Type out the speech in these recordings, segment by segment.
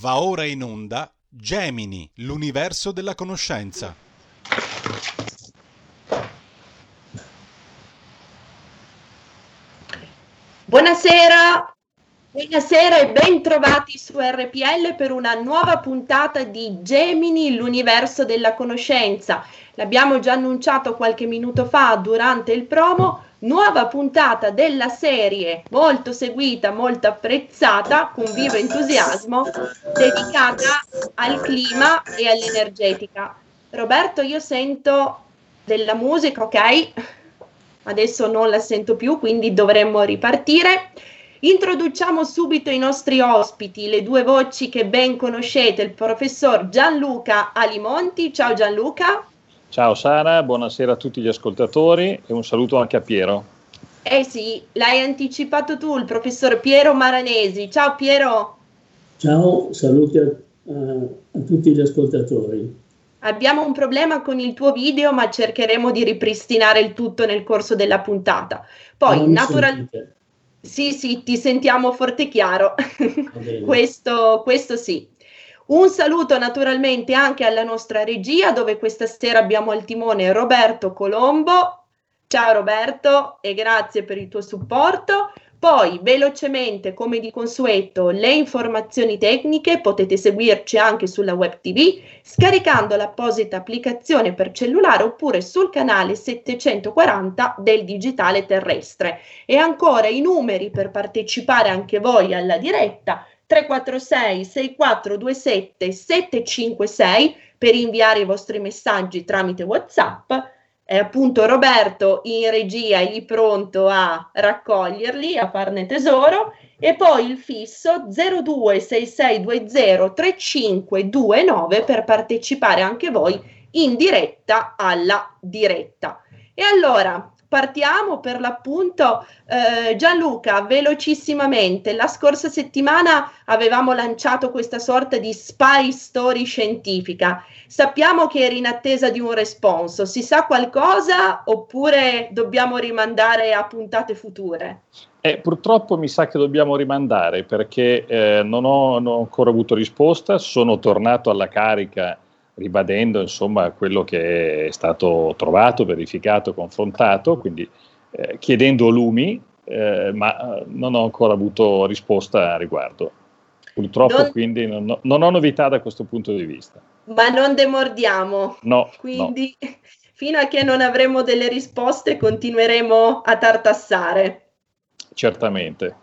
Va ora in onda Gemini, l'universo della conoscenza. Buonasera, buonasera e bentrovati su RPL per una nuova puntata di Gemini, l'universo della conoscenza. L'abbiamo già annunciato qualche minuto fa durante il promo nuova puntata della serie molto seguita, molto apprezzata, con vivo entusiasmo, dedicata al clima e all'energetica. Roberto, io sento della musica, ok? Adesso non la sento più, quindi dovremmo ripartire. Introduciamo subito i nostri ospiti, le due voci che ben conoscete, il professor Gianluca Alimonti. Ciao Gianluca. Ciao Sara, buonasera a tutti gli ascoltatori e un saluto anche a Piero. Eh sì, l'hai anticipato tu, il professor Piero Maranesi. Ciao Piero. Ciao, saluti a, a, a tutti gli ascoltatori. Abbiamo un problema con il tuo video, ma cercheremo di ripristinare il tutto nel corso della puntata. Poi, naturalmente... Sì, sì, ti sentiamo forte e chiaro. questo, questo sì. Un saluto naturalmente anche alla nostra regia dove questa sera abbiamo al timone Roberto Colombo. Ciao Roberto e grazie per il tuo supporto. Poi velocemente, come di consueto, le informazioni tecniche potete seguirci anche sulla web TV scaricando l'apposita applicazione per cellulare oppure sul canale 740 del digitale terrestre. E ancora i numeri per partecipare anche voi alla diretta 346 6427 756 per inviare i vostri messaggi tramite WhatsApp. È appunto Roberto in regia è lì pronto a raccoglierli, a farne tesoro. E poi il fisso 0266203529 per partecipare anche voi in diretta alla diretta. E allora, partiamo per l'appunto eh, Gianluca velocissimamente. La scorsa settimana avevamo lanciato questa sorta di spy story scientifica. Sappiamo che eri in attesa di un responso. Si sa qualcosa oppure dobbiamo rimandare a puntate future? Eh, purtroppo mi sa che dobbiamo rimandare perché eh, non, ho, non ho ancora avuto risposta. Sono tornato alla carica ribadendo insomma quello che è stato trovato, verificato, confrontato, quindi eh, chiedendo lumi, eh, ma eh, non ho ancora avuto risposta a riguardo. Purtroppo non, quindi non, non, ho novità da questo punto di vista. Ma non demordiamo. No. Quindi no. fino a che non avremo delle risposte continueremo a tartassare. Certamente.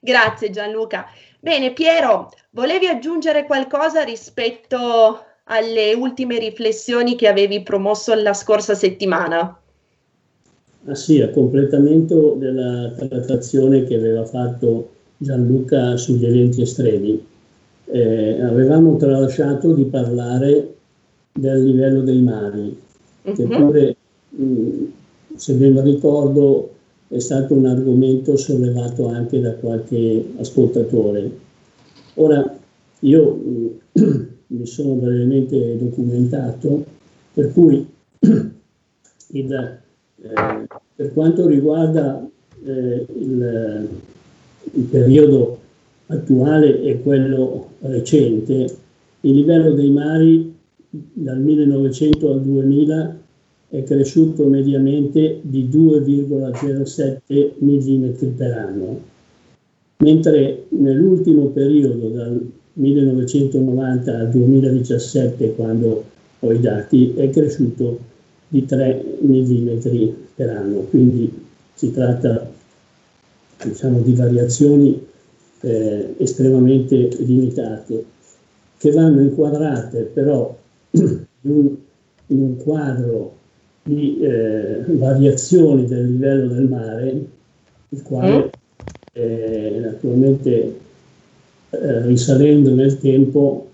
Grazie Gianluca. Bene, Piero, volevi aggiungere qualcosa rispetto alle ultime riflessioni che avevi promosso la scorsa settimana. Ah sì, a completamento della trattazione che aveva fatto Gianluca sugli eventi estremi. Eh, avevamo tralasciato di parlare del livello dei mari, uh-huh. che mhm. pure, mh, se ben ricordo, è stato un argomento sollevato anche da qualche ascoltatore. Ora, io mh, mi sono brevemente documentato, per cui il, eh, per quanto riguarda eh, il, il periodo attuale e quello recente, il livello dei mari dal 1900 al 2000 è cresciuto mediamente di 2,07 mm per anno, mentre nell'ultimo periodo dal 1990 al 2017, quando ho i dati, è cresciuto di 3 mm per anno, quindi si tratta diciamo, di variazioni eh, estremamente limitate che vanno inquadrate però in un, in un quadro di eh, variazioni del livello del mare, il quale eh, naturalmente eh, risalendo nel tempo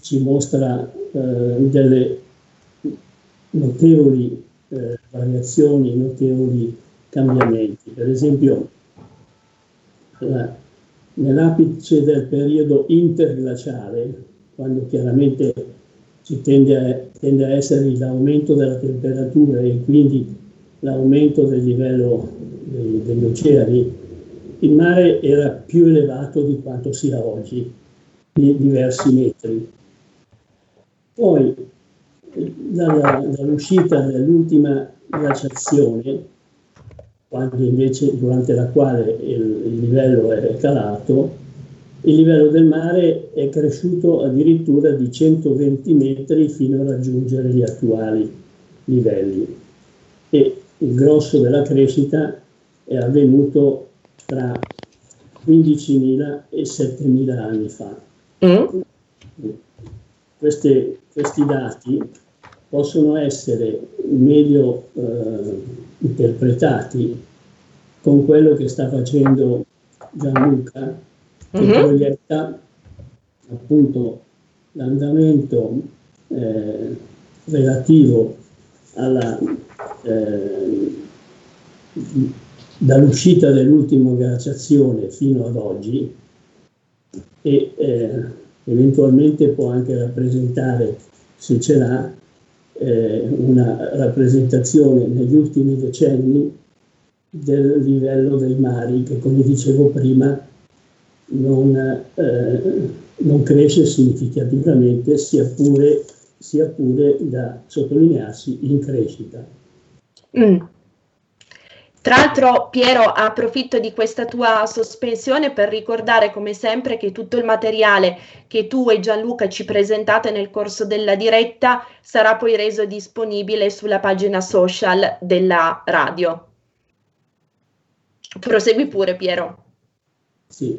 ci mostra eh, delle notevoli eh, variazioni, notevoli cambiamenti. Per esempio, la, nell'apice del periodo interglaciale, quando chiaramente ci tende a, tende a essere l'aumento della temperatura e quindi l'aumento del livello dei, degli oceani, il mare era più elevato di quanto sia oggi. di diversi metri. Poi, dalla, dall'uscita dell'ultima glaciazione, quando invece durante la quale il, il livello è calato, il livello del mare è cresciuto addirittura di 120 metri fino a raggiungere gli attuali livelli e il grosso della crescita è avvenuto tra 15.000 e 7.000 anni fa. Mm. Queste, questi dati possono essere meglio eh, interpretati con quello che sta facendo Gianluca, che mm-hmm. proietta appunto l'andamento eh, relativo alla, eh, dall'uscita dell'ultima glaciazione fino ad oggi e eh, eventualmente può anche rappresentare, se ce l'ha, eh, una rappresentazione negli ultimi decenni del livello dei mari che, come dicevo prima, non, eh, non cresce significativamente, sia pure, sia pure da sottolinearsi in crescita. Mm. Tra l'altro, Piero, approfitto di questa tua sospensione per ricordare come sempre che tutto il materiale che tu e Gianluca ci presentate nel corso della diretta sarà poi reso disponibile sulla pagina social della radio. Prosegui pure, Piero. Sì,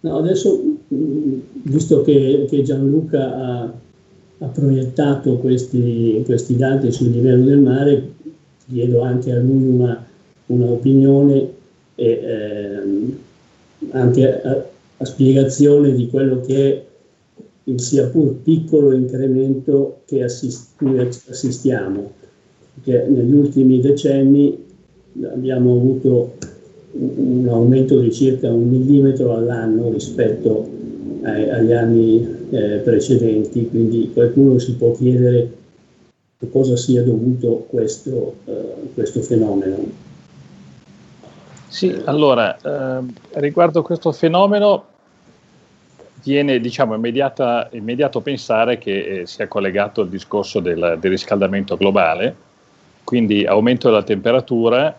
no, adesso visto che, che Gianluca ha, ha proiettato questi, questi dati sul livello del mare, chiedo anche a lui una un'opinione e ehm, anche a, a, spiegazione di quello che è il sia pur piccolo incremento che assist, assistiamo, perché negli ultimi decenni abbiamo avuto un, un aumento di circa un millimetro all'anno rispetto ai, agli anni eh, precedenti, quindi qualcuno si può chiedere a cosa sia dovuto questo, eh, questo fenomeno. Sì, allora, eh, riguardo questo fenomeno viene diciamo, immediato pensare che eh, sia collegato al discorso del, del, riscaldamento globale, quindi aumento della temperatura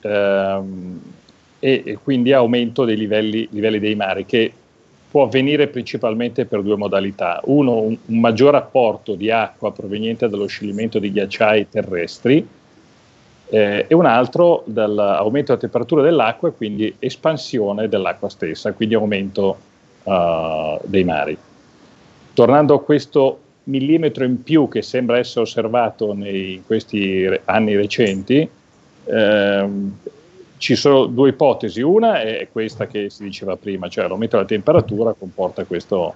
ehm, e, e, quindi aumento dei livelli, livelli, dei mari, che può avvenire principalmente per due modalità. Uno, un, un maggior apporto di acqua proveniente dallo scioglimento di ghiacciai terrestri, eh, e un altro dall'aumento della temperatura dell'acqua e quindi espansione dell'acqua stessa, quindi aumento uh, dei mari. Tornando a questo millimetro in più che sembra essere osservato in questi anni recenti, ehm, ci sono due ipotesi. Una è questa che si diceva prima, cioè l'aumento della temperatura comporta questo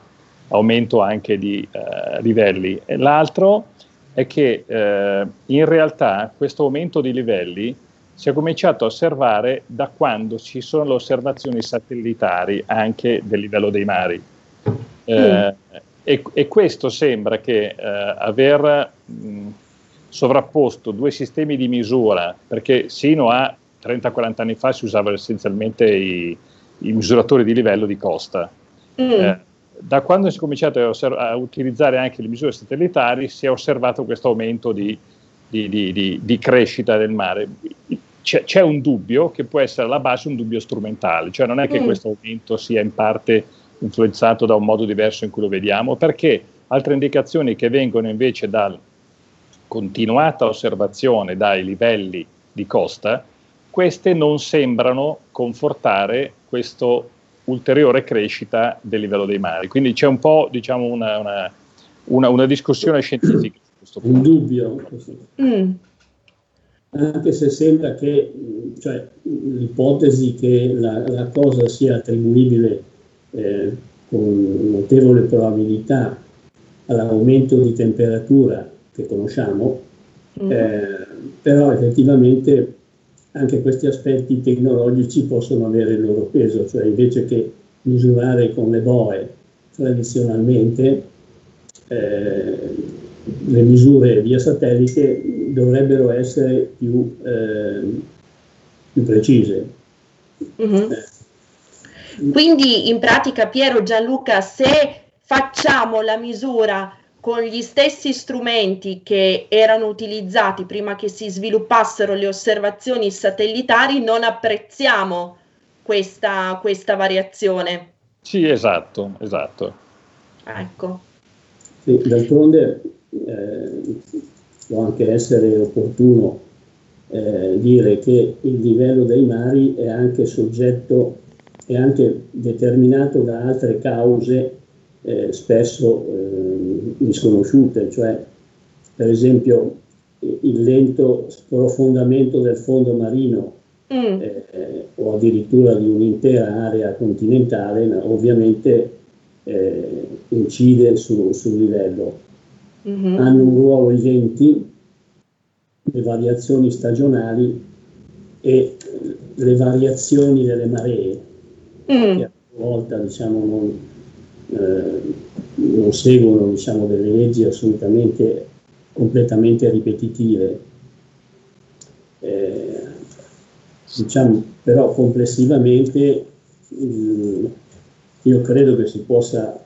aumento anche di eh, livelli. E l'altro è che eh, in realtà questo aumento di livelli si è cominciato a osservare da quando ci sono le osservazioni satellitari anche del livello dei mari. Eh, mm. e, e, questo sembra che eh, aver mh, sovrapposto due sistemi di misura, perché sino a 30-40 anni fa si usavano essenzialmente i, i misuratori di livello di costa. Mm eh, da quando si è cominciato a, osserv- a, utilizzare anche le misure satellitari si è osservato questo aumento di, di, di, di crescita del mare. C'è, c'è, un dubbio che può essere alla base un dubbio strumentale, cioè non è che mm. questo aumento sia in parte influenzato da un modo diverso in cui lo vediamo, perché altre indicazioni che vengono invece dalla continuata osservazione dai livelli di costa, queste non sembrano confortare questo ulteriore crescita del livello dei mari. Quindi c'è un po' diciamo, una, una, una, una discussione scientifica su questo punto. Un dubbio. Mm. Anche se sembra che cioè, l'ipotesi che la, la, cosa sia attribuibile eh, con notevole probabilità all'aumento di temperatura che conosciamo, mm. eh, però effettivamente anche questi aspetti tecnologici possono avere il loro peso, cioè invece che misurare con le boe tradizionalmente, eh, le misure via satellite dovrebbero essere più, eh, più precise. Mm-hmm. Quindi in pratica Piero Gianluca, se facciamo la misura con gli stessi strumenti che erano utilizzati prima che si sviluppassero le osservazioni satellitari, non apprezziamo questa, questa variazione. Sì, esatto, esatto. Ecco. Sì, d'altronde eh, può anche essere opportuno eh, dire che il livello dei mari è anche soggetto, è anche determinato da altre cause eh, spesso eh, misconosciute, cioè per esempio il lento sprofondamento del fondo marino mm. eh, o addirittura di un'intera area continentale, ovviamente eh, incide su, sul livello. Mm-hmm. Hanno un ruolo i venti, le variazioni stagionali e le variazioni delle maree, mm. che a volta diciamo, non, eh, non seguono diciamo, delle leggi assolutamente completamente ripetitive. Eh, diciamo, però complessivamente eh, io credo che si possa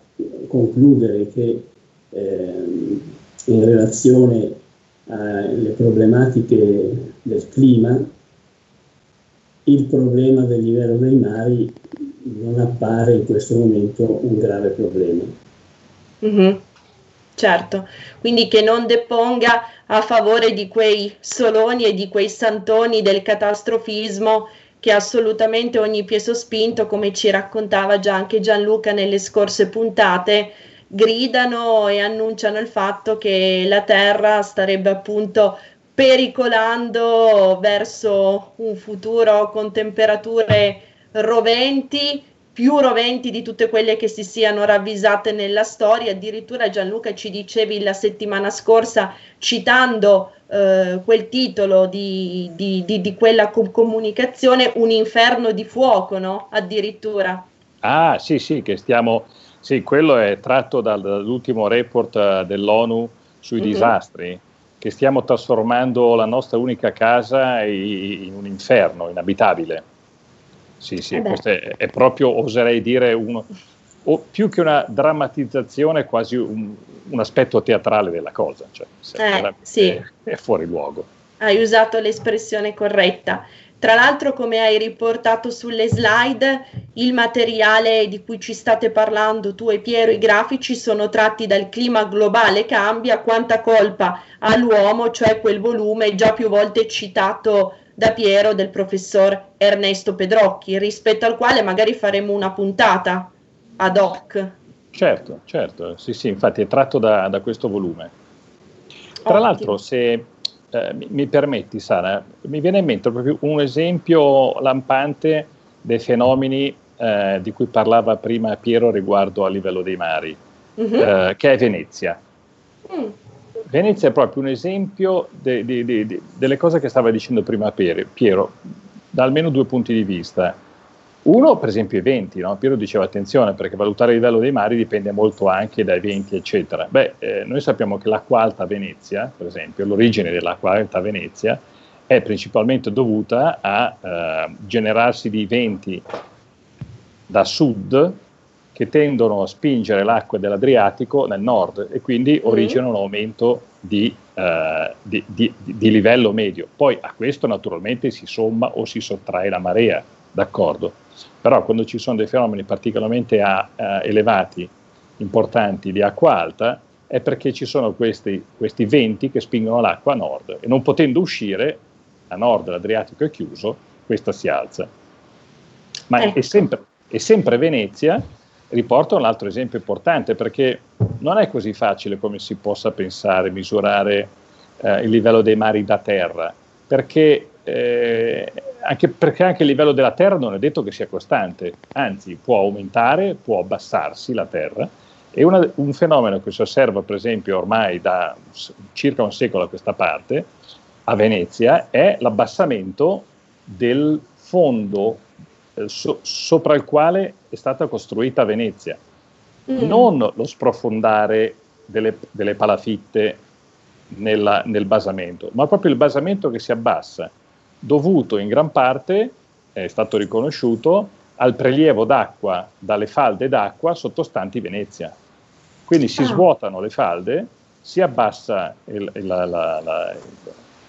concludere che eh, in relazione alle problematiche del clima il problema del livello dei mari non appare in questo momento un grave problema. Mm-hmm. Certo, quindi che non deponga a favore di quei soloni e di quei santoni del catastrofismo che assolutamente ogni piezo spinto, come ci raccontava già anche Gianluca nelle scorse puntate, gridano e annunciano il fatto che la Terra starebbe appunto pericolando verso un futuro con temperature roventi, più roventi di tutte quelle che si siano ravvisate nella storia. Addirittura Gianluca ci dicevi la settimana scorsa, citando eh, quel titolo di, di, di, di quella com- comunicazione, un inferno di fuoco, no? Addirittura. Ah, sì, sì, che stiamo... Sì, quello è tratto dal, dall'ultimo report eh, dell'ONU sui mm-hmm. disastri, che stiamo trasformando la nostra unica casa in un inferno inabitabile. Sì, sì, eh questo è, è, proprio, oserei dire, uno, o più che una drammatizzazione, quasi un, un aspetto teatrale della cosa. Cioè, eh, sì. è, è fuori luogo. Hai usato l'espressione corretta. Tra l'altro, come hai riportato sulle slide, il materiale di cui ci state parlando tu e Piero, i grafici sono tratti dal clima globale cambia, quanta colpa ha l'uomo, cioè quel volume già più volte citato da Piero del professor Ernesto Pedrocchi, rispetto al quale magari faremo una puntata ad hoc. Certo, certo, sì, sì, infatti è tratto da, da questo volume. Tra Ottimo. l'altro, se eh, mi, mi, permetti, Sara, mi viene in mente proprio un esempio lampante dei fenomeni eh, di cui parlava prima Piero riguardo a livello dei mari, mm-hmm. eh, che è Venezia. Mm. Venezia è proprio un esempio de, de, de, delle cose che stava dicendo prima Piero, da almeno due punti di vista. Uno, per esempio, i venti. No? Piero diceva attenzione perché valutare il livello dei mari dipende molto anche dai venti, eccetera. Beh, eh, noi sappiamo che l'acqua alta a Venezia, per esempio, l'origine dell'acqua alta a Venezia è principalmente dovuta a eh, generarsi di venti da sud che tendono a spingere l'acqua dell'Adriatico nel nord e quindi mm-hmm. originano un aumento di, uh, di, di, di, livello medio. Poi a questo naturalmente si somma o si sottrae la marea, d'accordo? Però quando ci sono dei fenomeni particolarmente a, uh, elevati, importanti di acqua alta, è perché ci sono questi, questi venti che spingono l'acqua a nord e non potendo uscire, a nord l'Adriatico è chiuso, questa si alza. Ma ecco. è, sempre, è sempre Venezia riporto un altro esempio importante perché non è così facile come si possa pensare misurare eh, il livello dei mari da terra, perché, eh, anche, perché anche il livello della terra non è detto che sia costante, anzi può aumentare, può abbassarsi la terra. E una, un fenomeno che si osserva per esempio ormai da circa un secolo a questa parte a Venezia è l'abbassamento del fondo so, sopra il quale è stata costruita Venezia, mm. non lo sprofondare delle, delle palafitte nella, nel basamento, ma proprio il basamento che si abbassa, dovuto in gran parte, è stato riconosciuto, al prelievo d'acqua dalle falde d'acqua sottostanti Venezia. Quindi si ah. svuotano le falde, si abbassa il, il, la, la, la,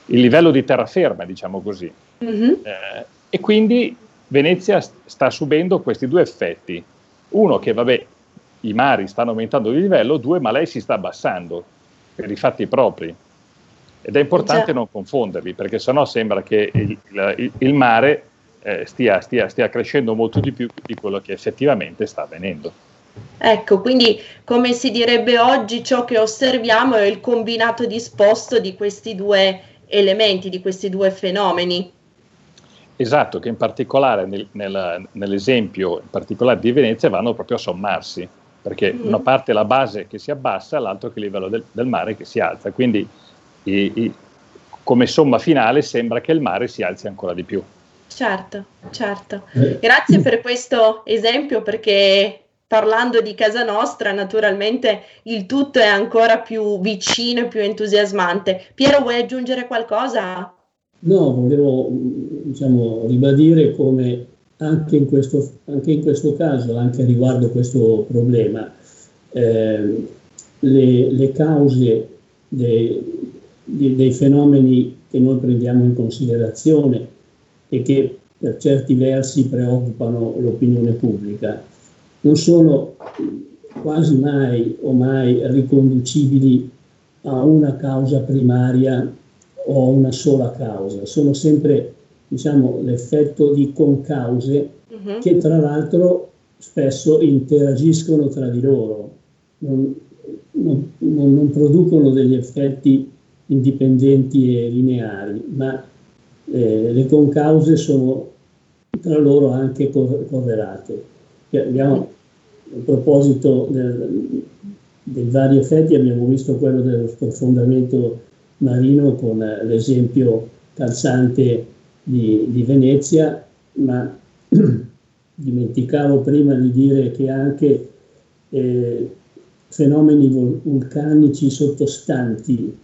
il livello di terraferma, diciamo così. Mm-hmm. Eh, e quindi Venezia sta subendo questi due effetti. Uno che, vabbè, i mari stanno aumentando di livello, due, ma lei si sta abbassando per i fatti propri. Ed è importante Già. non confonderli, perché sennò sembra che il, il, il mare eh, stia, stia, stia crescendo molto di più di quello che effettivamente sta avvenendo. Ecco, quindi come si direbbe oggi, ciò che osserviamo è il combinato disposto di questi due elementi, di questi due fenomeni. Esatto, che in particolare nel, nel, nell'esempio in particolare di Venezia vanno proprio a sommarsi, perché mm. una parte è la base che si abbassa, l'altro che è il livello del, del mare che si alza, quindi i, i, come somma finale sembra che il mare si alzi ancora di più. Certo, certo. Grazie per questo esempio perché parlando di casa nostra, naturalmente il tutto è ancora più vicino e più entusiasmante. Piero, vuoi aggiungere qualcosa? No, volevo diciamo, ribadire come anche in, questo, anche in questo caso, anche riguardo questo problema, eh, le, le, cause dei, dei fenomeni che noi prendiamo in considerazione e che per certi versi preoccupano l'opinione pubblica non sono quasi mai o mai riconducibili a una causa primaria o una sola causa, sono sempre diciamo, l'effetto di concause uh-huh. che tra l'altro spesso interagiscono tra di loro, non, non, non producono degli effetti indipendenti e lineari, ma eh, le concause sono tra loro anche correlate. Abbiamo, a proposito del, dei vari effetti, abbiamo visto quello dello sprofondamento marino con l'esempio calzante di, di Venezia, ma dimenticavo prima di dire che anche eh, fenomeni vulcanici sottostanti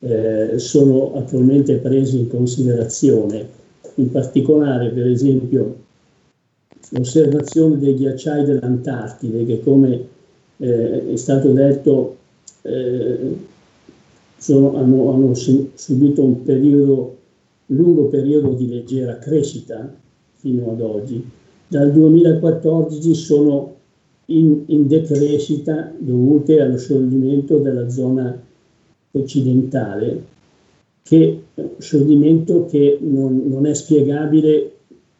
eh, sono attualmente presi in considerazione, in particolare per esempio l'osservazione dei ghiacciai dell'Antartide che come eh, è stato detto eh, sono, hanno, hanno, subito un periodo, lungo periodo di leggera crescita fino ad oggi. Dal 2014 sono in, in decrescita dovute allo scioglimento della zona occidentale, che scioglimento che non, non è spiegabile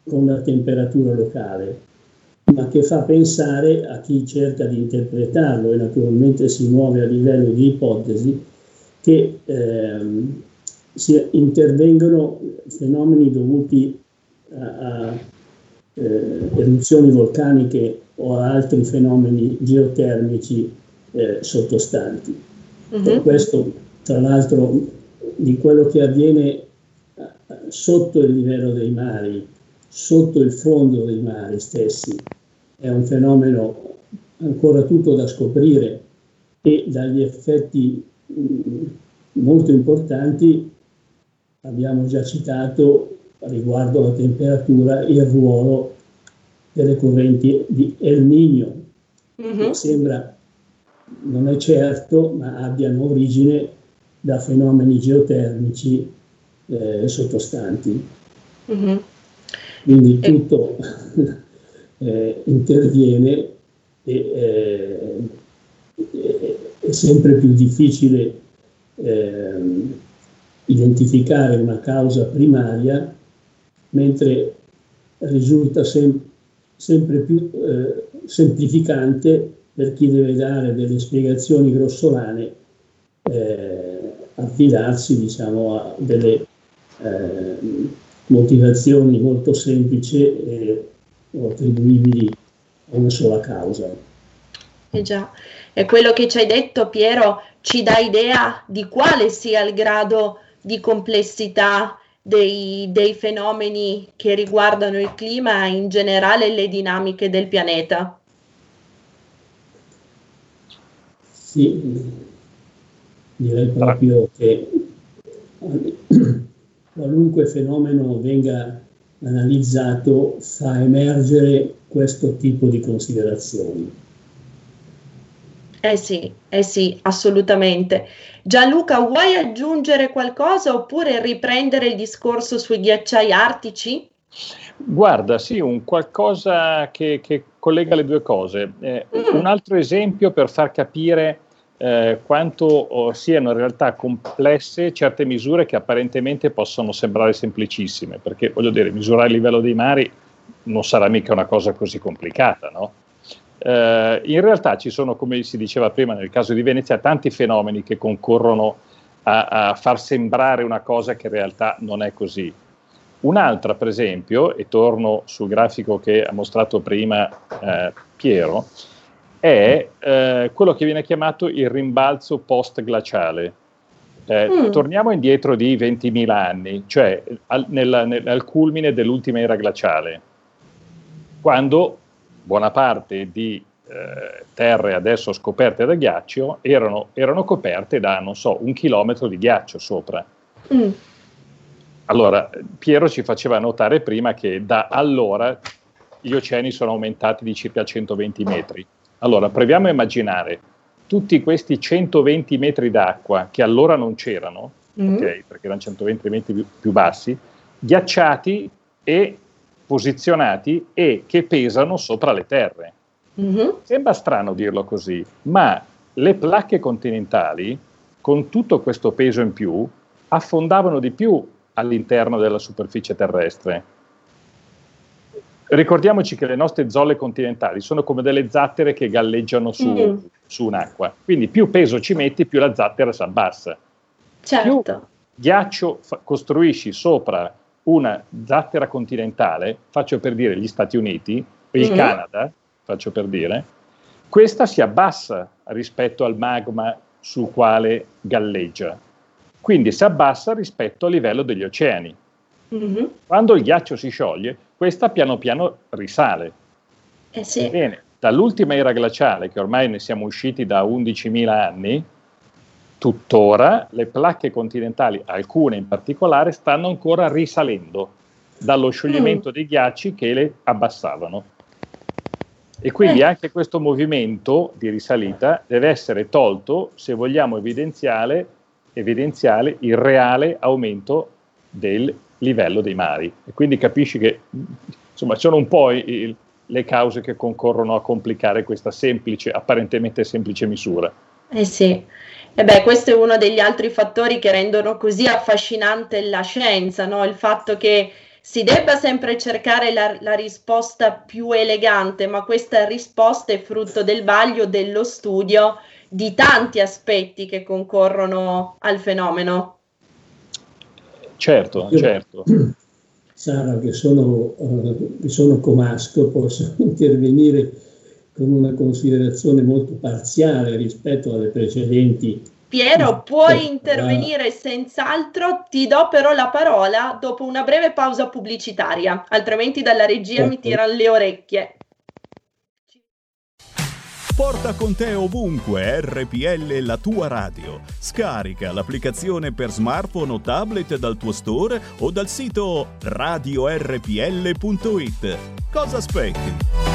con la temperatura locale, ma che fa pensare a chi cerca di interpretarlo e naturalmente si muove a livello di ipotesi che ehm, si intervengono fenomeni dovuti a, a eh, eruzioni vulcaniche o a altri fenomeni geotermici eh, sottostanti. Uh-huh. Per questo, tra l'altro, di quello che avviene eh, sotto il livello dei mari, sotto il fondo dei mari stessi. È un fenomeno ancora tutto da scoprire e dagli effetti molto importanti abbiamo già citato riguardo alla temperatura il ruolo delle correnti di El Niño, mm-hmm. sembra, non è certo, ma abbiano origine da fenomeni geotermici eh, sottostanti. Mm-hmm. Quindi tutto eh, interviene e eh, sempre più difficile eh, identificare una causa primaria, mentre risulta sem- sempre più eh, semplificante per chi deve dare delle spiegazioni grossolane eh, affidarsi diciamo, a delle eh, motivazioni molto semplici e attribuibili a una sola causa. Eh già, e quello che ci hai detto Piero ci dà idea di quale sia il grado di complessità dei, dei fenomeni che riguardano il clima e in generale le dinamiche del pianeta. Sì, direi proprio che qualunque fenomeno venga analizzato fa emergere questo tipo di considerazioni. Eh sì, eh sì, assolutamente. Gianluca, vuoi aggiungere qualcosa oppure riprendere il discorso sui ghiacciai artici? Guarda, sì, un qualcosa che, che collega le due cose. Eh, mm. Un altro esempio per far capire eh, quanto oh, siano in realtà complesse certe misure che apparentemente possono sembrare semplicissime, perché voglio dire, misurare il livello dei mari non sarà mica una cosa così complicata, no? Eh, in realtà ci sono, come si diceva prima nel caso di Venezia, tanti fenomeni che concorrono a, a far sembrare una cosa che in realtà non è così. Un'altra, per esempio, e torno sul grafico che ha mostrato prima eh, Piero, è eh, quello che viene chiamato il rimbalzo post-glaciale. Eh, mm. Torniamo indietro di 20.000 anni, cioè al, nel, nel, al culmine dell'ultima era glaciale, quando buona parte di eh, terre adesso scoperte da ghiaccio erano, erano, coperte da, non so, un chilometro di ghiaccio sopra. Mm. Allora, Piero ci faceva notare prima che da allora gli oceani sono aumentati di circa 120 metri. Allora, proviamo a immaginare tutti questi 120 metri d'acqua che allora non c'erano, mm-hmm. okay, perché erano 120 metri più, più bassi, ghiacciati e posizionati e che pesano sopra le terre. Mm-hmm. Sembra strano dirlo così, ma le placche continentali, con tutto questo peso in più, affondavano di più all'interno della superficie terrestre. Ricordiamoci che le nostre zolle continentali sono come delle zattere che galleggiano su, mm. su un'acqua, quindi più peso ci metti, più la zattera si abbassa. Certo. Più ghiaccio fa- costruisci sopra una zattera continentale, faccio per dire gli Stati Uniti, o il mm. Canada, faccio per dire, questa si abbassa rispetto al magma sul quale galleggia. Quindi si abbassa rispetto al livello degli oceani. Mm-hmm. Quando il ghiaccio si scioglie, questa piano piano risale. Eh sì. Bene, dall'ultima era glaciale, che ormai ne siamo usciti da 11.000 anni, tuttora le placche continentali, alcune in particolare, stanno ancora risalendo dallo scioglimento mm. dei ghiacci che le abbassavano. E quindi eh. anche questo movimento di risalita deve essere tolto se vogliamo evidenziare, evidenziare il reale aumento del livello dei mari. E quindi capisci che insomma sono un po' il, le cause che concorrono a complicare questa semplice, apparentemente semplice misura. Eh sì. E beh, questo è uno degli altri fattori che rendono così affascinante la scienza, no? il fatto che si debba sempre cercare la, la, risposta più elegante, ma questa risposta è frutto del vaglio dello studio di tanti aspetti che concorrono al fenomeno. Certo, certo. Sara, che sono, uh, che sono comasco, posso intervenire con una considerazione molto parziale rispetto alle precedenti. Piero, puoi intervenire senz'altro, ti do però la parola dopo una breve pausa pubblicitaria, altrimenti dalla regia ecco. mi tirano le orecchie. Porta con te ovunque RPL la tua radio. Scarica l'applicazione per smartphone o tablet dal tuo store o dal sito radiorpl.it. Cosa aspetti?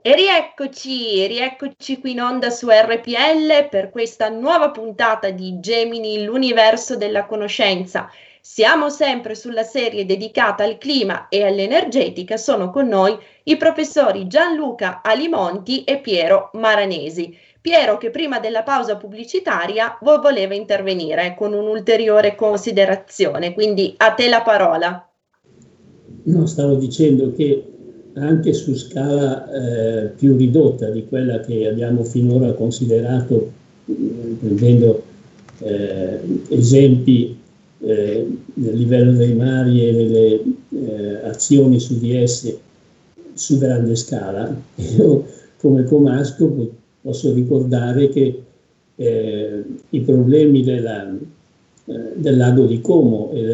E rieccoci, rieccoci qui in onda su RPL per questa nuova puntata di Gemini, l'universo della conoscenza. Siamo sempre sulla serie dedicata al clima e all'energetica. Sono con noi i professori Gianluca Alimonti e Piero Maranesi. Piero che prima della pausa pubblicitaria voleva intervenire con un'ulteriore considerazione, quindi a te la parola. No, stavo dicendo che anche su scala eh, più ridotta di quella che abbiamo finora considerato, mm, prendendo eh, esempi eh, del livello dei mari e delle eh, azioni su di esse su grande scala, io come comasco posso ricordare che eh, i problemi della, eh, del lago di Como e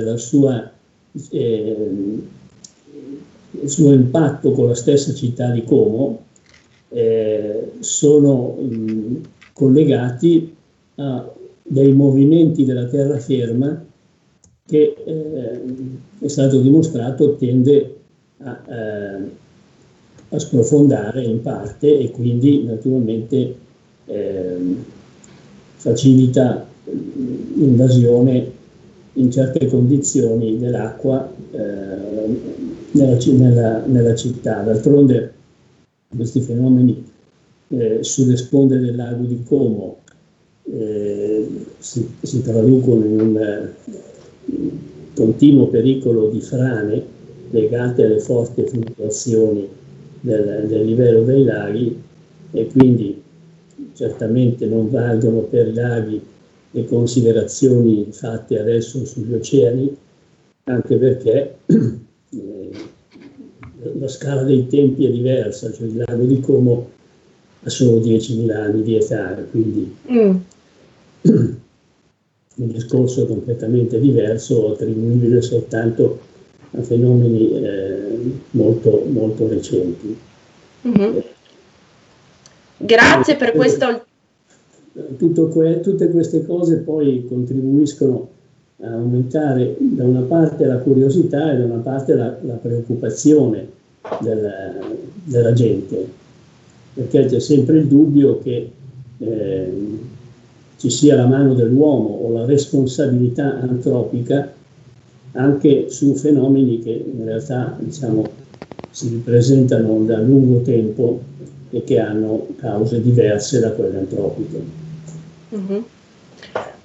del suo impatto con la stessa città di Como eh, sono mh, collegati a dei movimenti della terraferma che eh, è stato dimostrato tende a, eh, a, sprofondare in parte e quindi naturalmente eh, facilita l'invasione in certe condizioni dell'acqua eh, nella, nella, nella, città. D'altronde questi fenomeni eh, sulle sponde del lago di Como eh, si, si, traducono in un continuo pericolo di frane legate alle forti fluttuazioni del, del livello dei laghi e quindi certamente non valgono per i laghi le considerazioni fatte adesso sugli oceani, anche perché eh, la scala dei tempi è diversa, cioè il lago di Como ha solo 10.000 anni di età, quindi mm. un discorso completamente diverso, attribuibile soltanto a fenomeni eh, molto, molto recenti. Mm-hmm. Grazie per questo. Que- tutte queste cose poi contribuiscono a aumentare da una parte la curiosità e da una parte la, la preoccupazione del, della gente, perché c'è sempre il dubbio che eh, ci sia la mano dell'uomo o la responsabilità antropica anche su fenomeni che in realtà diciamo, si presentano da lungo tempo e che hanno cause diverse da quelle antropiche. Mm-hmm.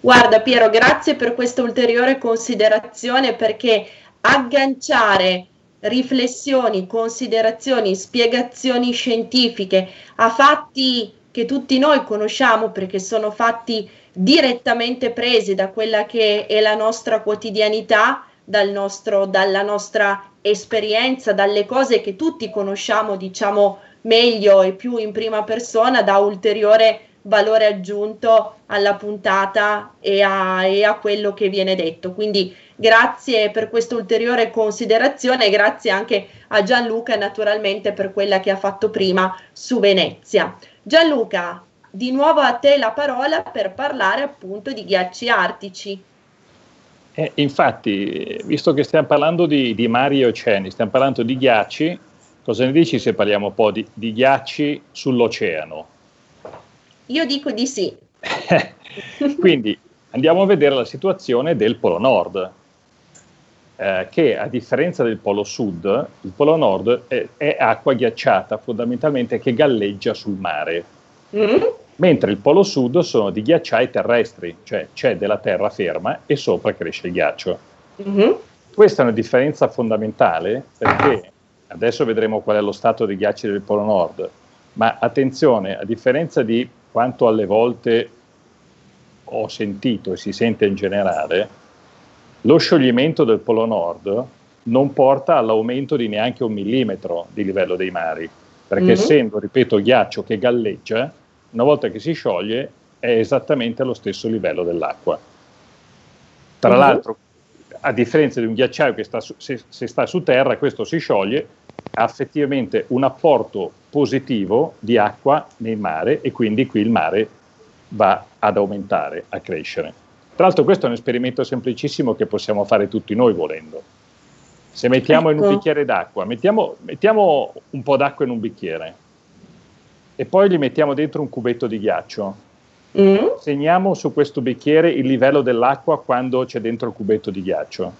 Guarda Piero, grazie per questa ulteriore considerazione perché agganciare riflessioni, considerazioni, spiegazioni scientifiche a fatti che tutti noi conosciamo perché sono fatti direttamente presi da quella che è la nostra quotidianità, dal nostro, dalla nostra esperienza, dalle cose che tutti conosciamo, diciamo meglio e più in prima persona, dà ulteriore valore aggiunto alla puntata e a, e a quello che viene detto. Quindi grazie per questa ulteriore considerazione e grazie anche a Gianluca naturalmente per quella che ha fatto prima su Venezia. Gianluca, di nuovo a te la parola per parlare appunto di ghiacci artici. Eh, infatti, visto che stiamo parlando di, di, mari e oceani, stiamo parlando di ghiacci, cosa ne dici se parliamo un po' di, di ghiacci sull'oceano? Io dico di sì. Quindi andiamo a vedere la situazione del Polo Nord, eh, che a differenza del Polo Sud, il Polo Nord è, è acqua ghiacciata fondamentalmente che galleggia sul mare, mm-hmm. mentre il Polo Sud sono di ghiacciai terrestri, cioè c'è della terra ferma e sopra cresce il ghiaccio. Mm-hmm. Questa è una differenza fondamentale perché adesso vedremo qual è lo stato dei ghiacci del Polo Nord, ma attenzione, a differenza di quanto alle volte ho sentito e si sente in generale, lo scioglimento del Polo Nord non porta all'aumento di neanche un millimetro di livello dei mari, perché mm-hmm. essendo, ripeto, ghiaccio che galleggia, una volta che si scioglie è esattamente allo stesso livello dell'acqua. Tra mm-hmm. l'altro, a differenza di un ghiacciaio che sta su, se, se sta su terra, questo si scioglie, ha effettivamente un apporto positivo di acqua nel mare e quindi qui il mare va ad aumentare, a crescere. Tra l'altro questo è un esperimento semplicissimo che possiamo fare tutti noi volendo. Se mettiamo ecco. in un ecco. bicchiere d'acqua, mettiamo, mettiamo un po' d'acqua in un bicchiere e poi gli mettiamo dentro un cubetto di ghiaccio Mm. Segniamo su questo bicchiere il livello dell'acqua quando c'è dentro il cubetto di ghiaccio.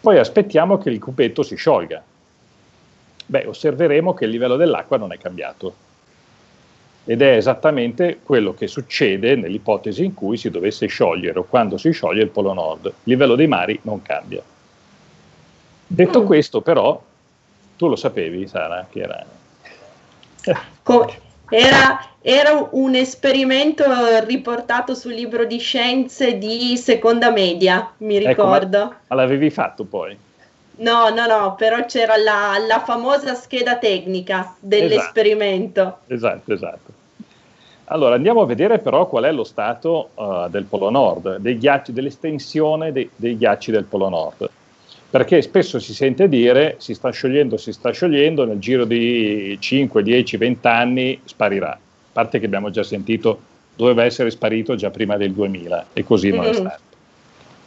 Poi aspettiamo che il cubetto si sciolga. Beh, osserveremo che il livello dell'acqua non è cambiato. Ed è esattamente quello che succede nell'ipotesi in cui si dovesse sciogliere o quando si scioglie il Polo Nord. Il livello dei mari non cambia. Detto mm. questo, però, tu lo sapevi, Sara, che era... Era, era, un esperimento riportato sul libro di scienze di seconda media, mi ricordo. Ecco, ma l'avevi fatto poi? No, no, no, però c'era la, la famosa scheda tecnica dell'esperimento. Esatto, esatto. esatto. Allora, andiamo a vedere però qual è lo stato uh, del Polo Nord, dei ghiacci, dell'estensione dei, dei ghiacci del Polo Nord perché spesso si sente dire si sta sciogliendo, si sta sciogliendo, nel giro di 5, 10, 20 anni sparirà. A parte che abbiamo già sentito doveva essere sparito già prima del 2000 e così non mm-hmm. è stato.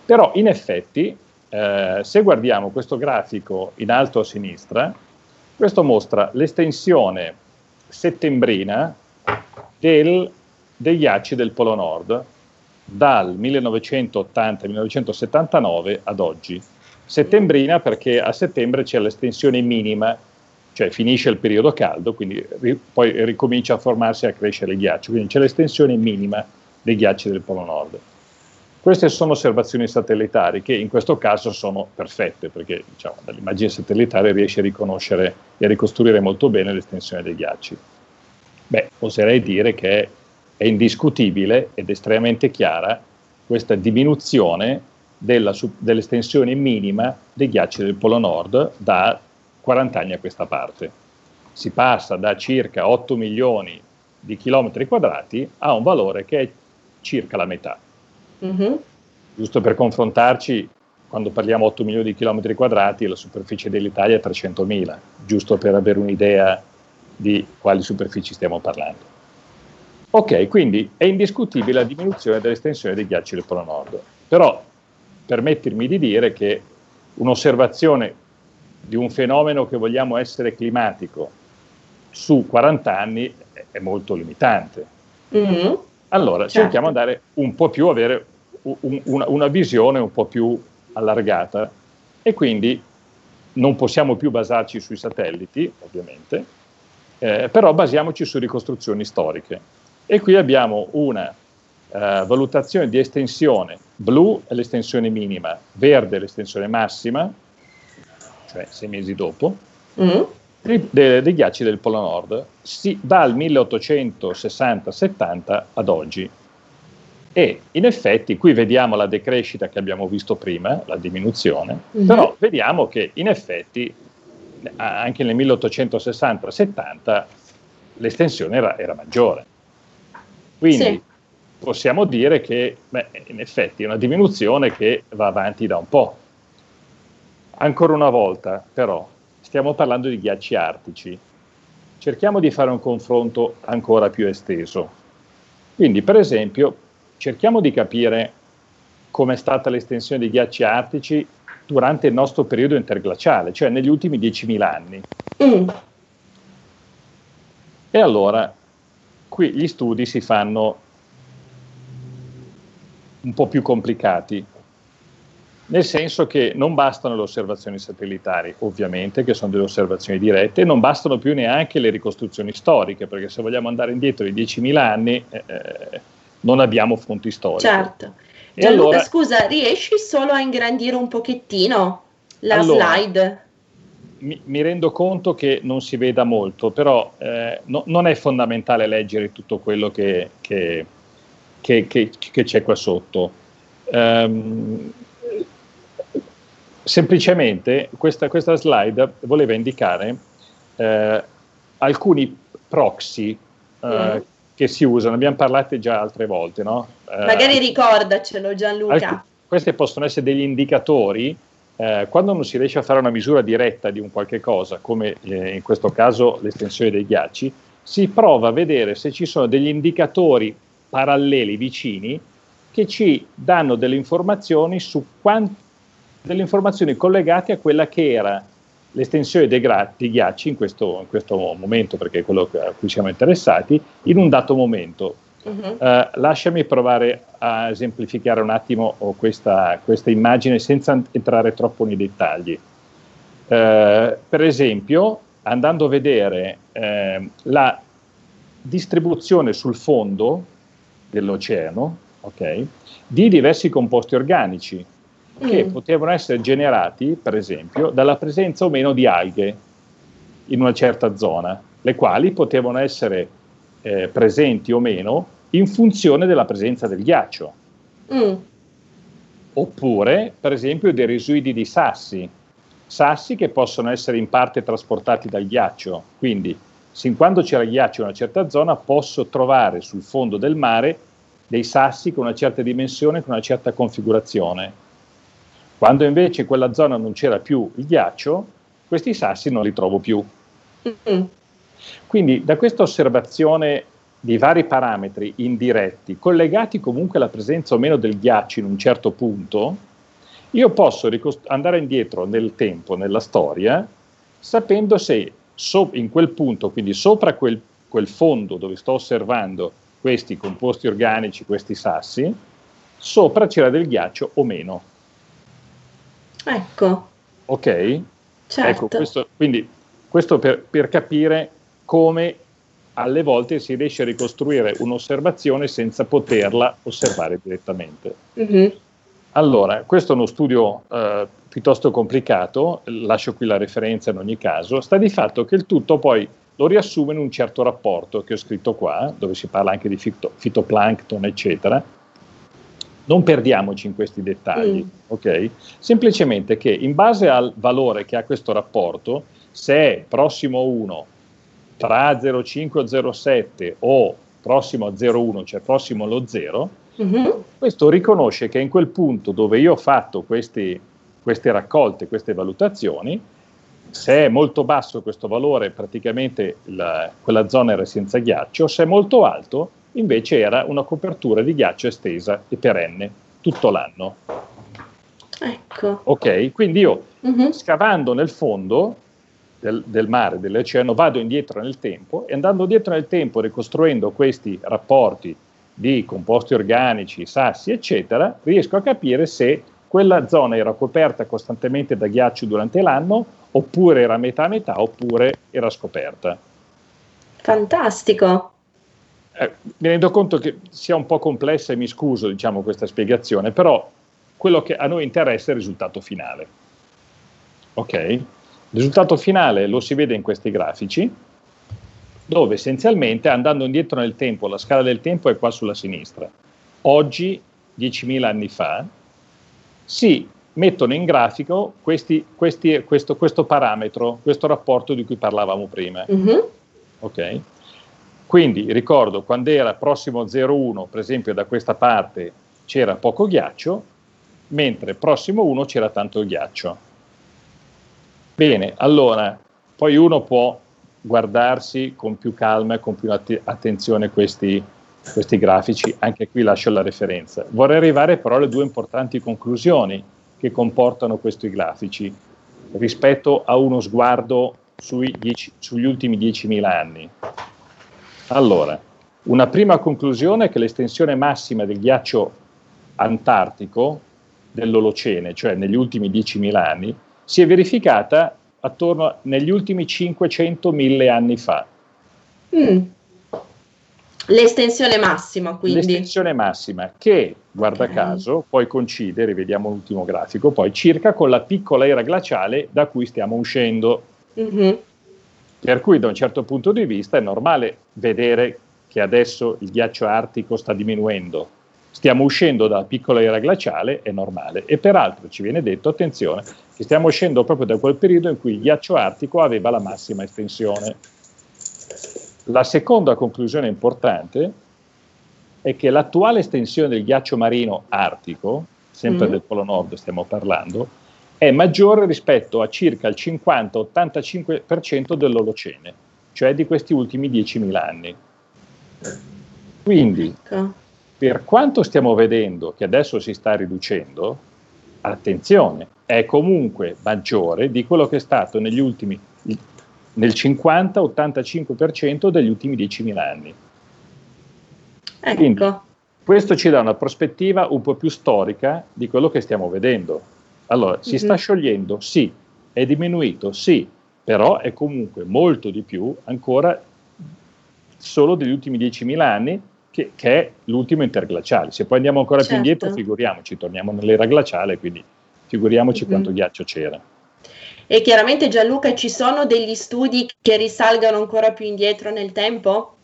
Però in effetti, eh, se guardiamo questo grafico in alto a sinistra, questo mostra l'estensione settembrina del, dei ghiacci del Polo Nord dal 1980-1979 ad oggi settembrina perché a settembre c'è l'estensione minima, cioè finisce il periodo caldo, quindi ri- poi ricomincia a formarsi e a crescere il ghiaccio, quindi c'è l'estensione minima dei ghiacci del Polo Nord. Queste sono osservazioni satellitari che in questo caso sono perfette perché diciamo, dall'immagine satellitare riesce a riconoscere e a ricostruire molto bene l'estensione dei ghiacci. Beh, oserei dire che è indiscutibile ed estremamente chiara questa diminuzione della, dell'estensione minima dei ghiacci del Polo Nord da 40 anni a questa parte. Si passa da circa 8 milioni di chilometri quadrati a un valore che è circa la metà. Mm-hmm. Giusto per confrontarci, quando parliamo 8 milioni di chilometri quadrati, la superficie dell'Italia è 300 mila, giusto per avere un'idea di quali superfici stiamo parlando. Ok, quindi è indiscutibile la diminuzione dell'estensione dei ghiacci del Polo Nord. Però permettermi di dire che un'osservazione di un fenomeno che vogliamo essere climatico su 40 anni è molto limitante. Mm-hmm. Allora certo. cerchiamo di andare un po' più, avere un, una, una visione un po' più allargata e quindi non possiamo più basarci sui satelliti, ovviamente, eh, però basiamoci su ricostruzioni storiche. E qui abbiamo una eh, valutazione di estensione, blu è l'estensione minima, verde è l'estensione massima, cioè sei mesi dopo, mm. dei, dei, ghiacci del Polo Nord, si, dal 1860-70 ad oggi. E in effetti qui vediamo la decrescita che abbiamo visto prima, la diminuzione, mm-hmm. però vediamo che in effetti anche nel 1860-70 l'estensione era, era maggiore. Quindi sì possiamo dire che beh, in effetti è una diminuzione che va avanti da un po'. Ancora una volta, però, stiamo parlando di ghiacci artici. Cerchiamo di fare un confronto ancora più esteso. Quindi, per esempio, cerchiamo di capire come è stata l'estensione dei ghiacci artici durante il nostro periodo interglaciale, cioè negli ultimi 10.000 anni. Mm. E allora, qui gli studi si fanno un po' più complicati, nel senso che non bastano le osservazioni satellitari, ovviamente, che sono delle osservazioni dirette, e non bastano più neanche le ricostruzioni storiche, perché se vogliamo andare indietro di 10.000 anni eh, eh, non abbiamo fonti storiche. Certo. E Gianluca, allora, scusa, riesci solo a ingrandire un pochettino la allora, slide? Mi, mi, rendo conto che non si veda molto, però eh, no, non è fondamentale leggere tutto quello che, che che, che, c'è qua sotto. Um, semplicemente questa, questa, slide voleva indicare eh, alcuni proxy eh, mm. Che si usano, abbiamo parlato già altre volte, no? Eh, Magari ricordacelo Gianluca. Alc- questi possono essere degli indicatori eh, quando non si riesce a fare una misura diretta di un qualche cosa, come eh, in questo caso l'estensione dei ghiacci, si prova a vedere se ci sono degli indicatori paralleli vicini che ci danno delle informazioni su quant- delle informazioni collegate a quella che era l'estensione dei, gra- dei ghiacci in questo, in questo, momento, perché è quello a cui siamo interessati, in un dato momento. Uh-huh. Uh, lasciami provare a esemplificare un attimo questa, questa, immagine senza entrare troppo nei dettagli. Uh, per esempio, andando a vedere uh, la distribuzione sul fondo dell'oceano okay, di diversi composti organici che mm. potevano essere generati, per esempio, dalla presenza o meno di alghe in una certa zona, le quali potevano essere eh, presenti o meno in funzione della presenza del ghiaccio. Mm. Oppure, per esempio, dei residui di sassi, sassi che possono essere in parte trasportati dal ghiaccio. Quindi, sin quando c'era ghiaccio in una certa zona, posso trovare sul fondo del mare dei sassi con una certa dimensione, con una certa configurazione. Quando invece in quella zona non c'era più il ghiaccio, questi sassi non li trovo più. Mm. Quindi da questa osservazione di vari parametri indiretti, collegati comunque alla presenza o meno del ghiaccio in un certo punto, io posso ricost- andare indietro nel tempo, nella storia, sapendo se so- in quel punto, quindi sopra quel, quel fondo dove sto osservando questi composti organici, questi sassi, sopra c'era del ghiaccio o meno. Ecco. Ok? Certo. Ecco, questo, quindi questo per, per capire come alle volte si riesce a ricostruire un'osservazione senza poterla osservare direttamente. Mm-hmm. Allora, questo è uno studio eh, piuttosto complicato, lascio qui la referenza in ogni caso, sta di fatto che il tutto poi lo riassume in un certo rapporto che ho scritto qua, dove si parla anche di fito, fitoplancton, eccetera, non perdiamoci in questi dettagli, mm. ok? Semplicemente che in base al valore che ha questo rapporto, se è prossimo a 1 tra 0,5 o 0,7 o prossimo a 0,1, cioè prossimo allo 0, mm-hmm. questo riconosce che in quel punto dove io ho fatto questi, queste raccolte, queste valutazioni, se è molto basso questo valore, praticamente la, quella zona era senza ghiaccio, se è molto alto, invece era una copertura di ghiaccio estesa e perenne tutto l'anno. Ecco. Ok, quindi io uh-huh. scavando nel fondo del, del mare, dell'oceano, vado indietro nel tempo e andando indietro nel tempo, ricostruendo questi rapporti di composti organici, sassi, eccetera, riesco a capire se quella zona era coperta costantemente da ghiaccio durante l'anno, oppure era metà metà, oppure era scoperta. Fantastico. Eh, mi rendo conto che sia un po' complessa e mi scuso, diciamo, questa spiegazione, però quello che a noi interessa è il risultato finale. Ok? Il risultato finale lo si vede in questi grafici, dove essenzialmente andando indietro nel tempo, la scala del tempo è qua sulla sinistra. Oggi, 10.000 anni fa, si mettono in grafico questi, questi, questo, questo, parametro, questo rapporto di cui parlavamo prima. Mm-hmm. Ok? Quindi ricordo quando era prossimo 0,1, per esempio da questa parte c'era poco ghiaccio, mentre prossimo 1 c'era tanto ghiaccio. Bene, allora poi uno può guardarsi con più calma e con più att- attenzione questi, questi grafici, anche qui lascio la referenza. Vorrei arrivare però alle due importanti conclusioni che comportano questi grafici rispetto a uno sguardo dieci, sugli ultimi 10.000 anni. Allora, una prima conclusione è che l'estensione massima del ghiaccio antartico dell'Olocene, cioè negli ultimi 10.000 anni, si è verificata attorno negli ultimi 500.000 anni fa. Mm. L'estensione massima, quindi. L'estensione massima, che, guarda okay. caso, poi coincide, rivediamo l'ultimo grafico, poi circa con la piccola era glaciale da cui stiamo uscendo. Mm-hmm. Per cui da un certo punto di vista è normale vedere che adesso il ghiaccio artico sta diminuendo. Stiamo uscendo dalla piccola era glaciale, è normale. E peraltro ci viene detto, attenzione, che stiamo uscendo proprio da quel periodo in cui il ghiaccio artico aveva la massima estensione. La seconda conclusione importante è che l'attuale estensione del ghiaccio marino artico, sempre mm. del Polo Nord stiamo parlando, è maggiore rispetto a circa il 50-85% dell'Olocene, cioè di questi ultimi 10.000 anni. Quindi, ecco. per quanto stiamo vedendo che adesso si sta riducendo, attenzione, è comunque maggiore di quello che è stato negli ultimi, nel 50-85% degli ultimi 10.000 anni. Ecco. Quindi, questo ci dà una prospettiva un po' più storica di quello che stiamo vedendo. Allora, si mm-hmm. sta sciogliendo? Sì. È diminuito? Sì. Però è comunque molto di più ancora solo degli ultimi 10.000 anni che, che, è l'ultimo interglaciale. Se poi andiamo ancora certo. più indietro, figuriamoci, torniamo nell'era glaciale, quindi figuriamoci mm-hmm. quanto ghiaccio c'era. E chiaramente Gianluca, ci sono degli studi che risalgano ancora più indietro nel tempo?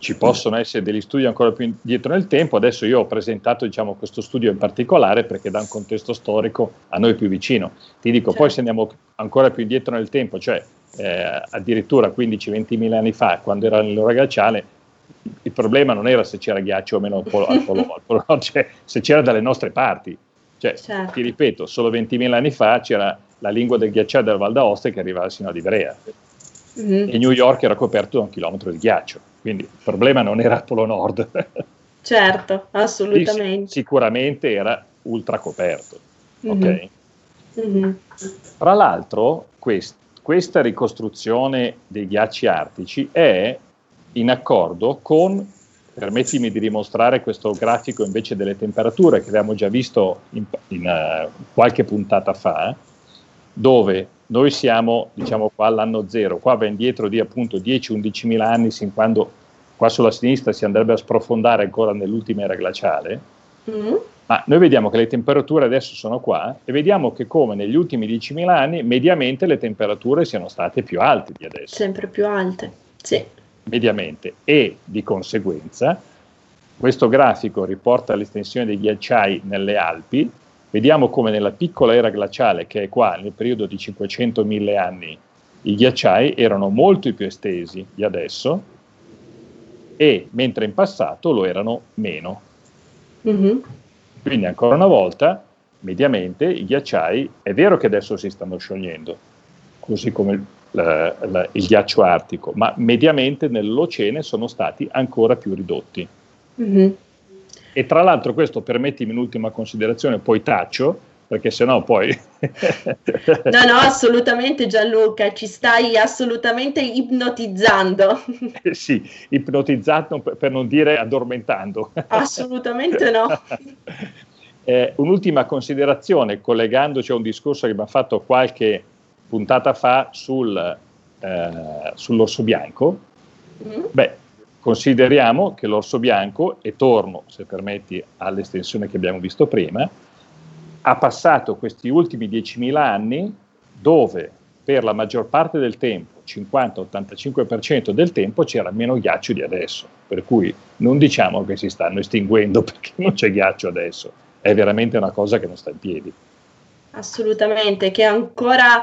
Ci possono essere degli studi ancora più indietro nel tempo. Adesso io ho presentato diciamo, questo studio in particolare perché dà un contesto storico a noi più vicino. Ti dico, certo. poi se andiamo ancora più indietro nel tempo, cioè eh, addirittura 15-20 mila anni fa, quando era nell'ora glaciale, il problema non era se c'era ghiaccio o meno al polo, al polo, al polo cioè, se c'era dalle nostre parti. Cioè, certo. ti ripeto, solo 20.000 anni fa c'era la lingua del ghiacciaio della Val d'Aosta che arrivava sino ad Ivrea. Mm-hmm. E New York era coperto da un chilometro di ghiaccio, quindi il problema non era il Polo Nord. certo, assolutamente. Sì, sicuramente era ultra coperto. Mm-hmm. Okay? Mm-hmm. Tra l'altro, quest- questa ricostruzione dei ghiacci artici è in accordo con, permettimi di dimostrare questo grafico invece delle temperature che abbiamo già visto in, in uh, qualche puntata fa, dove noi siamo, diciamo qua all'anno zero, qua va indietro di appunto 10-11 mila anni, sin quando qua sulla sinistra si andrebbe a sprofondare ancora nell'ultima era glaciale, mm. ma noi vediamo che le temperature adesso sono qua e vediamo che come negli ultimi 10.000 anni mediamente le temperature siano state più alte di adesso. Sempre più alte, sì. Mediamente e di conseguenza questo grafico riporta l'estensione dei ghiacciai nelle Alpi vediamo come nella piccola era glaciale, che è qua nel periodo di 500.000 anni, i ghiacciai erano molto più estesi di adesso, e mentre in passato lo erano meno. Mm-hmm. Quindi ancora una volta, mediamente, i ghiacciai, è vero che adesso si stanno sciogliendo, così come il, la, la, il ghiaccio artico, ma mediamente nell'oceano sono stati ancora più ridotti. Mm-hmm. E tra l'altro questo, permettimi un'ultima considerazione, poi taccio, perché sennò poi... no, no, assolutamente Gianluca, ci stai assolutamente ipnotizzando. Eh sì, ipnotizzando per non dire addormentando. assolutamente no. Eh, un'ultima considerazione, collegandoci a un discorso che abbiamo fatto qualche puntata fa sul, eh, sull'orso bianco. Mm-hmm. Beh, Consideriamo che l'orso bianco, e torno, se permetti, all'estensione che abbiamo visto prima, ha passato questi ultimi 10.000 anni dove per la maggior parte del tempo, 50-85% del tempo, c'era meno ghiaccio di adesso. Per cui non diciamo che si stanno estinguendo perché non c'è ghiaccio adesso, è veramente una cosa che non sta in piedi. Assolutamente, che ancora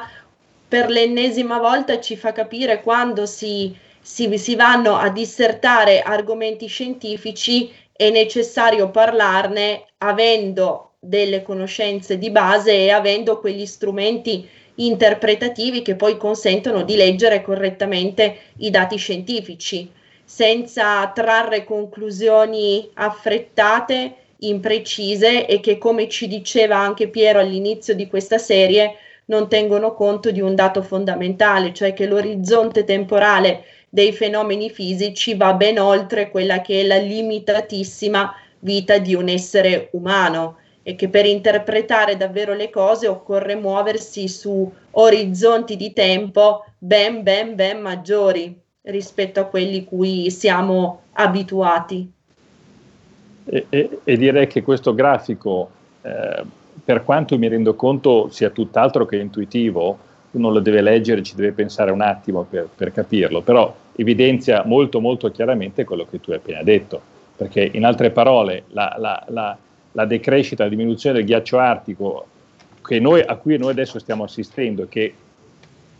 per l'ennesima volta ci fa capire quando si si, si vanno a dissertare argomenti scientifici, è necessario parlarne avendo delle conoscenze di base e avendo quegli strumenti interpretativi che poi consentono di leggere correttamente i dati scientifici, senza trarre conclusioni affrettate, imprecise e che, come ci diceva anche Piero all'inizio di questa serie, non tengono conto di un dato fondamentale, cioè che l'orizzonte temporale dei fenomeni fisici va ben oltre quella che è la limitatissima vita di un essere umano e che per interpretare davvero le cose occorre muoversi su orizzonti di tempo ben ben ben maggiori rispetto a quelli cui siamo abituati. E, e, e direi che questo grafico, eh, per quanto mi rendo conto sia tutt'altro che intuitivo, uno lo deve leggere, ci deve pensare un attimo per, per capirlo, però evidenzia molto molto chiaramente quello che tu hai appena detto, perché in altre parole la, la, la, la decrescita, la diminuzione del ghiaccio artico noi, a cui noi adesso stiamo assistendo e che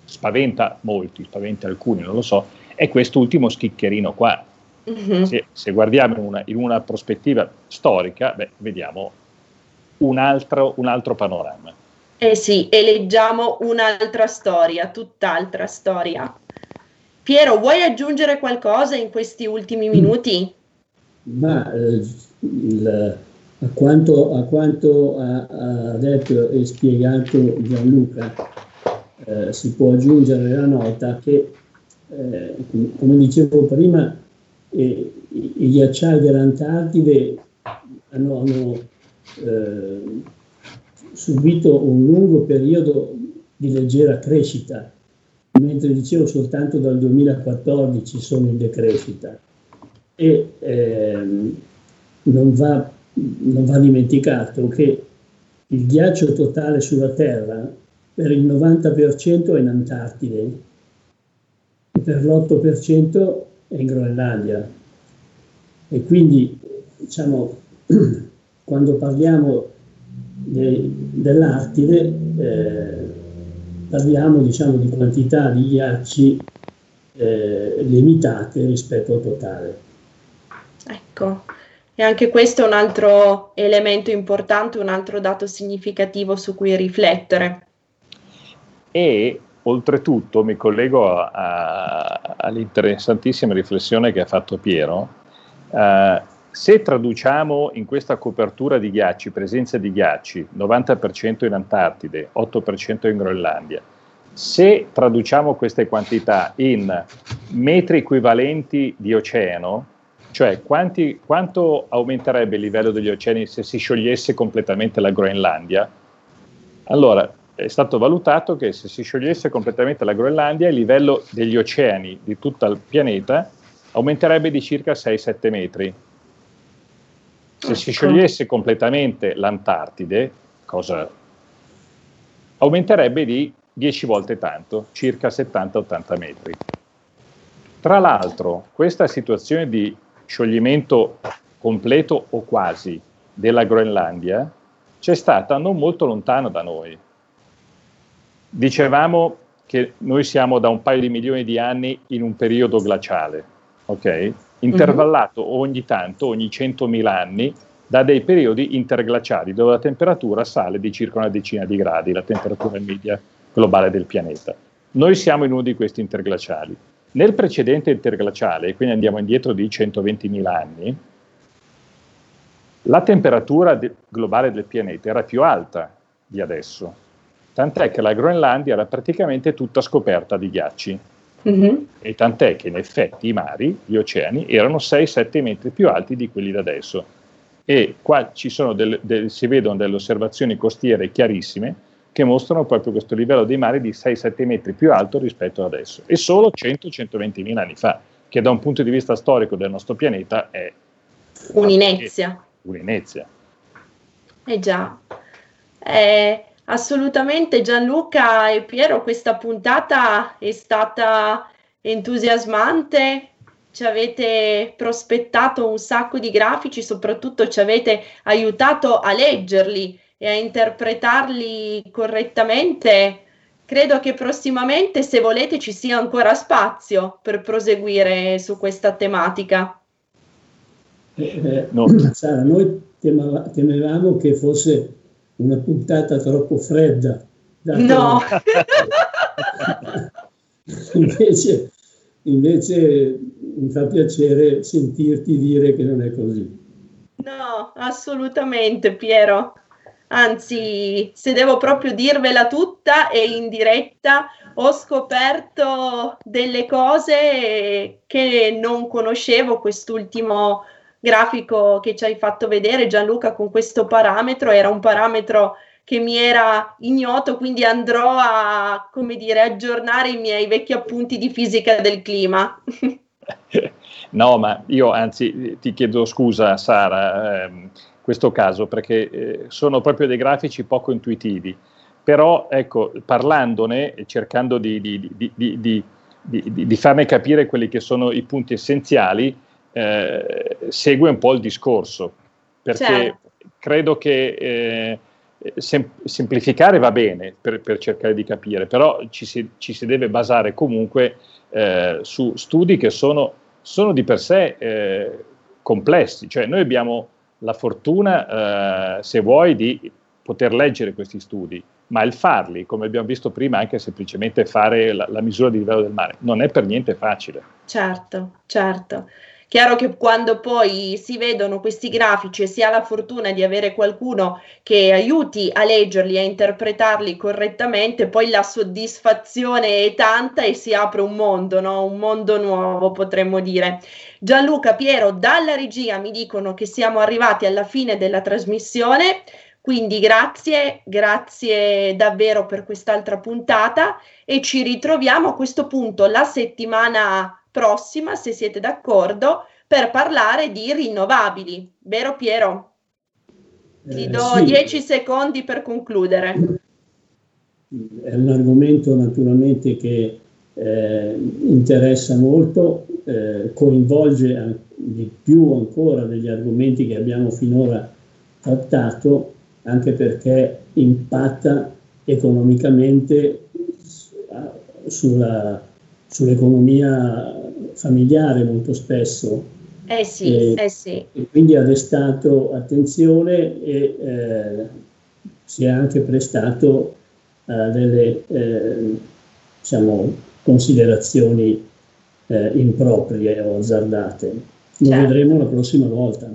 spaventa molti, spaventa alcuni, non lo so, è quest'ultimo schiccherino qua. Mm-hmm. Se, se, guardiamo in una, in una prospettiva storica, beh, vediamo un altro, un altro panorama. Eh sì, e leggiamo un'altra storia, tutt'altra storia. Piero, vuoi aggiungere qualcosa in questi ultimi minuti? Ma eh, il, a quanto, a quanto ha, ha, detto e spiegato Gianluca, eh, si può aggiungere la nota che, eh, come dicevo prima, eh, i, i ghiacciai dell'Antartide hanno, hanno eh, subito un lungo periodo di leggera crescita, mentre dicevo soltanto dal 2014 sono in decrescita. E ehm, non, va, non va dimenticato che il ghiaccio totale sulla Terra per il 90% è in Antartide e per l'8% è in Groenlandia. E quindi, diciamo, quando parliamo de, dell'Artide, eh, parliamo diciamo, di quantità di ghiacci eh, limitate rispetto al totale. Ecco, e anche questo è un altro elemento importante, un altro dato significativo su cui riflettere. E oltretutto mi collego a, a, all'interessantissima riflessione che ha fatto Piero. Uh, se traduciamo in questa copertura di ghiacci, presenza di ghiacci, 90% in Antartide, 8% in Groenlandia, se traduciamo queste quantità in metri equivalenti di oceano, cioè, quanti, quanto aumenterebbe il livello degli oceani se si sciogliesse completamente la Groenlandia? Allora, è stato valutato che se si sciogliesse completamente la Groenlandia, il livello degli oceani di tutto il pianeta aumenterebbe di circa 6-7 metri. Se si ecco. sciogliesse completamente l'Antartide, cosa aumenterebbe di 10 volte tanto, circa 70-80 metri. Tra l'altro, questa situazione di scioglimento completo o quasi della Groenlandia c'è stata non molto lontano da noi. Dicevamo che noi siamo da un paio di milioni di anni in un periodo glaciale, ok? Intervallato mm-hmm. ogni tanto, ogni 100.000 anni, da dei periodi interglaciali dove la temperatura sale di circa una decina di gradi, la temperatura media globale del pianeta. Noi siamo in uno di questi interglaciali. Nel precedente interglaciale, quindi andiamo indietro di 120.000 anni, la temperatura de- globale del pianeta era più alta di adesso, tant'è che la Groenlandia era praticamente tutta scoperta di ghiacci. Mm-hmm. E tant'è che in effetti i mari, gli oceani, erano 6-7 metri più alti di quelli da adesso. E qua del, del, si vedono delle osservazioni costiere chiarissime che mostrano proprio questo livello dei mari di 6-7 metri più alto rispetto ad adesso, e solo 100-120 mila anni fa, che da un punto di vista storico del nostro pianeta è un'inezia. Un'inezia. Eh già. Eh, assolutamente Gianluca e Piero, questa puntata è stata entusiasmante, ci avete prospettato un sacco di grafici, soprattutto ci avete aiutato a leggerli e a interpretarli correttamente, credo che prossimamente, se volete, ci sia ancora spazio per proseguire su questa tematica. Eh, eh, no. Sara, noi temevamo che fosse una puntata troppo fredda. No! invece, invece mi fa piacere sentirti dire che non è così. No, assolutamente, Piero. Anzi, se devo proprio dirvela tutta e in diretta, ho scoperto delle cose che non conoscevo. Quest'ultimo grafico che ci hai fatto vedere, Gianluca, con questo parametro, era un parametro che mi era ignoto, quindi andrò a, come dire, aggiornare i miei vecchi appunti di fisica del clima. No, ma io anzi ti chiedo scusa, Sara. Ehm, questo caso perché eh, sono proprio dei grafici poco intuitivi, però ecco, parlandone cercando di, di, di, di, farne capire quelli che sono i punti essenziali, eh, segue un po' il discorso, perché certo. credo che eh, sem- semplificare va bene per, per, cercare di capire, però ci si, ci si deve basare comunque eh, su studi che sono, sono di per sé eh, complessi, cioè noi abbiamo la fortuna, eh, se vuoi, di poter leggere questi studi, ma il farli, come abbiamo visto prima, anche semplicemente fare la, la misura di livello del mare, non è per niente facile. Certo, certo. Chiaro che quando poi si vedono questi grafici e si ha la fortuna di avere qualcuno che aiuti a leggerli, a interpretarli correttamente, poi la soddisfazione è tanta e si apre un mondo, no? un mondo nuovo potremmo dire. Gianluca, Piero, dalla regia mi dicono che siamo arrivati alla fine della trasmissione. Quindi grazie, grazie davvero per quest'altra puntata e ci ritroviamo a questo punto la settimana prossima, se siete d'accordo, per parlare di rinnovabili. Vero Piero? Ti eh, do 10 secondi per concludere. È un argomento naturalmente che eh, interessa molto, eh, coinvolge di più ancora degli argomenti che abbiamo finora trattato anche perché impatta economicamente sulla, sull'economia familiare molto spesso. Eh sì, e, eh sì. E quindi ha destato attenzione e eh, si è anche prestato a delle eh, diciamo, considerazioni eh, improprie o azzardate. Lo certo. vedremo la prossima volta.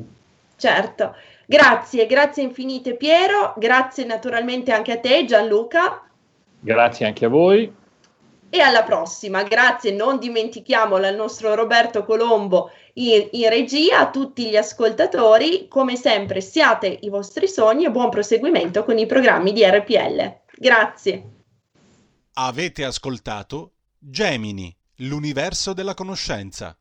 Certo. Grazie, grazie infinite Piero, grazie naturalmente anche a te Gianluca. Grazie anche a voi. E alla prossima, grazie, non dimentichiamolo al nostro Roberto Colombo in, in regia, a tutti gli ascoltatori, come sempre siate i vostri sogni e buon proseguimento con i programmi di RPL. Grazie. Avete ascoltato Gemini, l'universo della conoscenza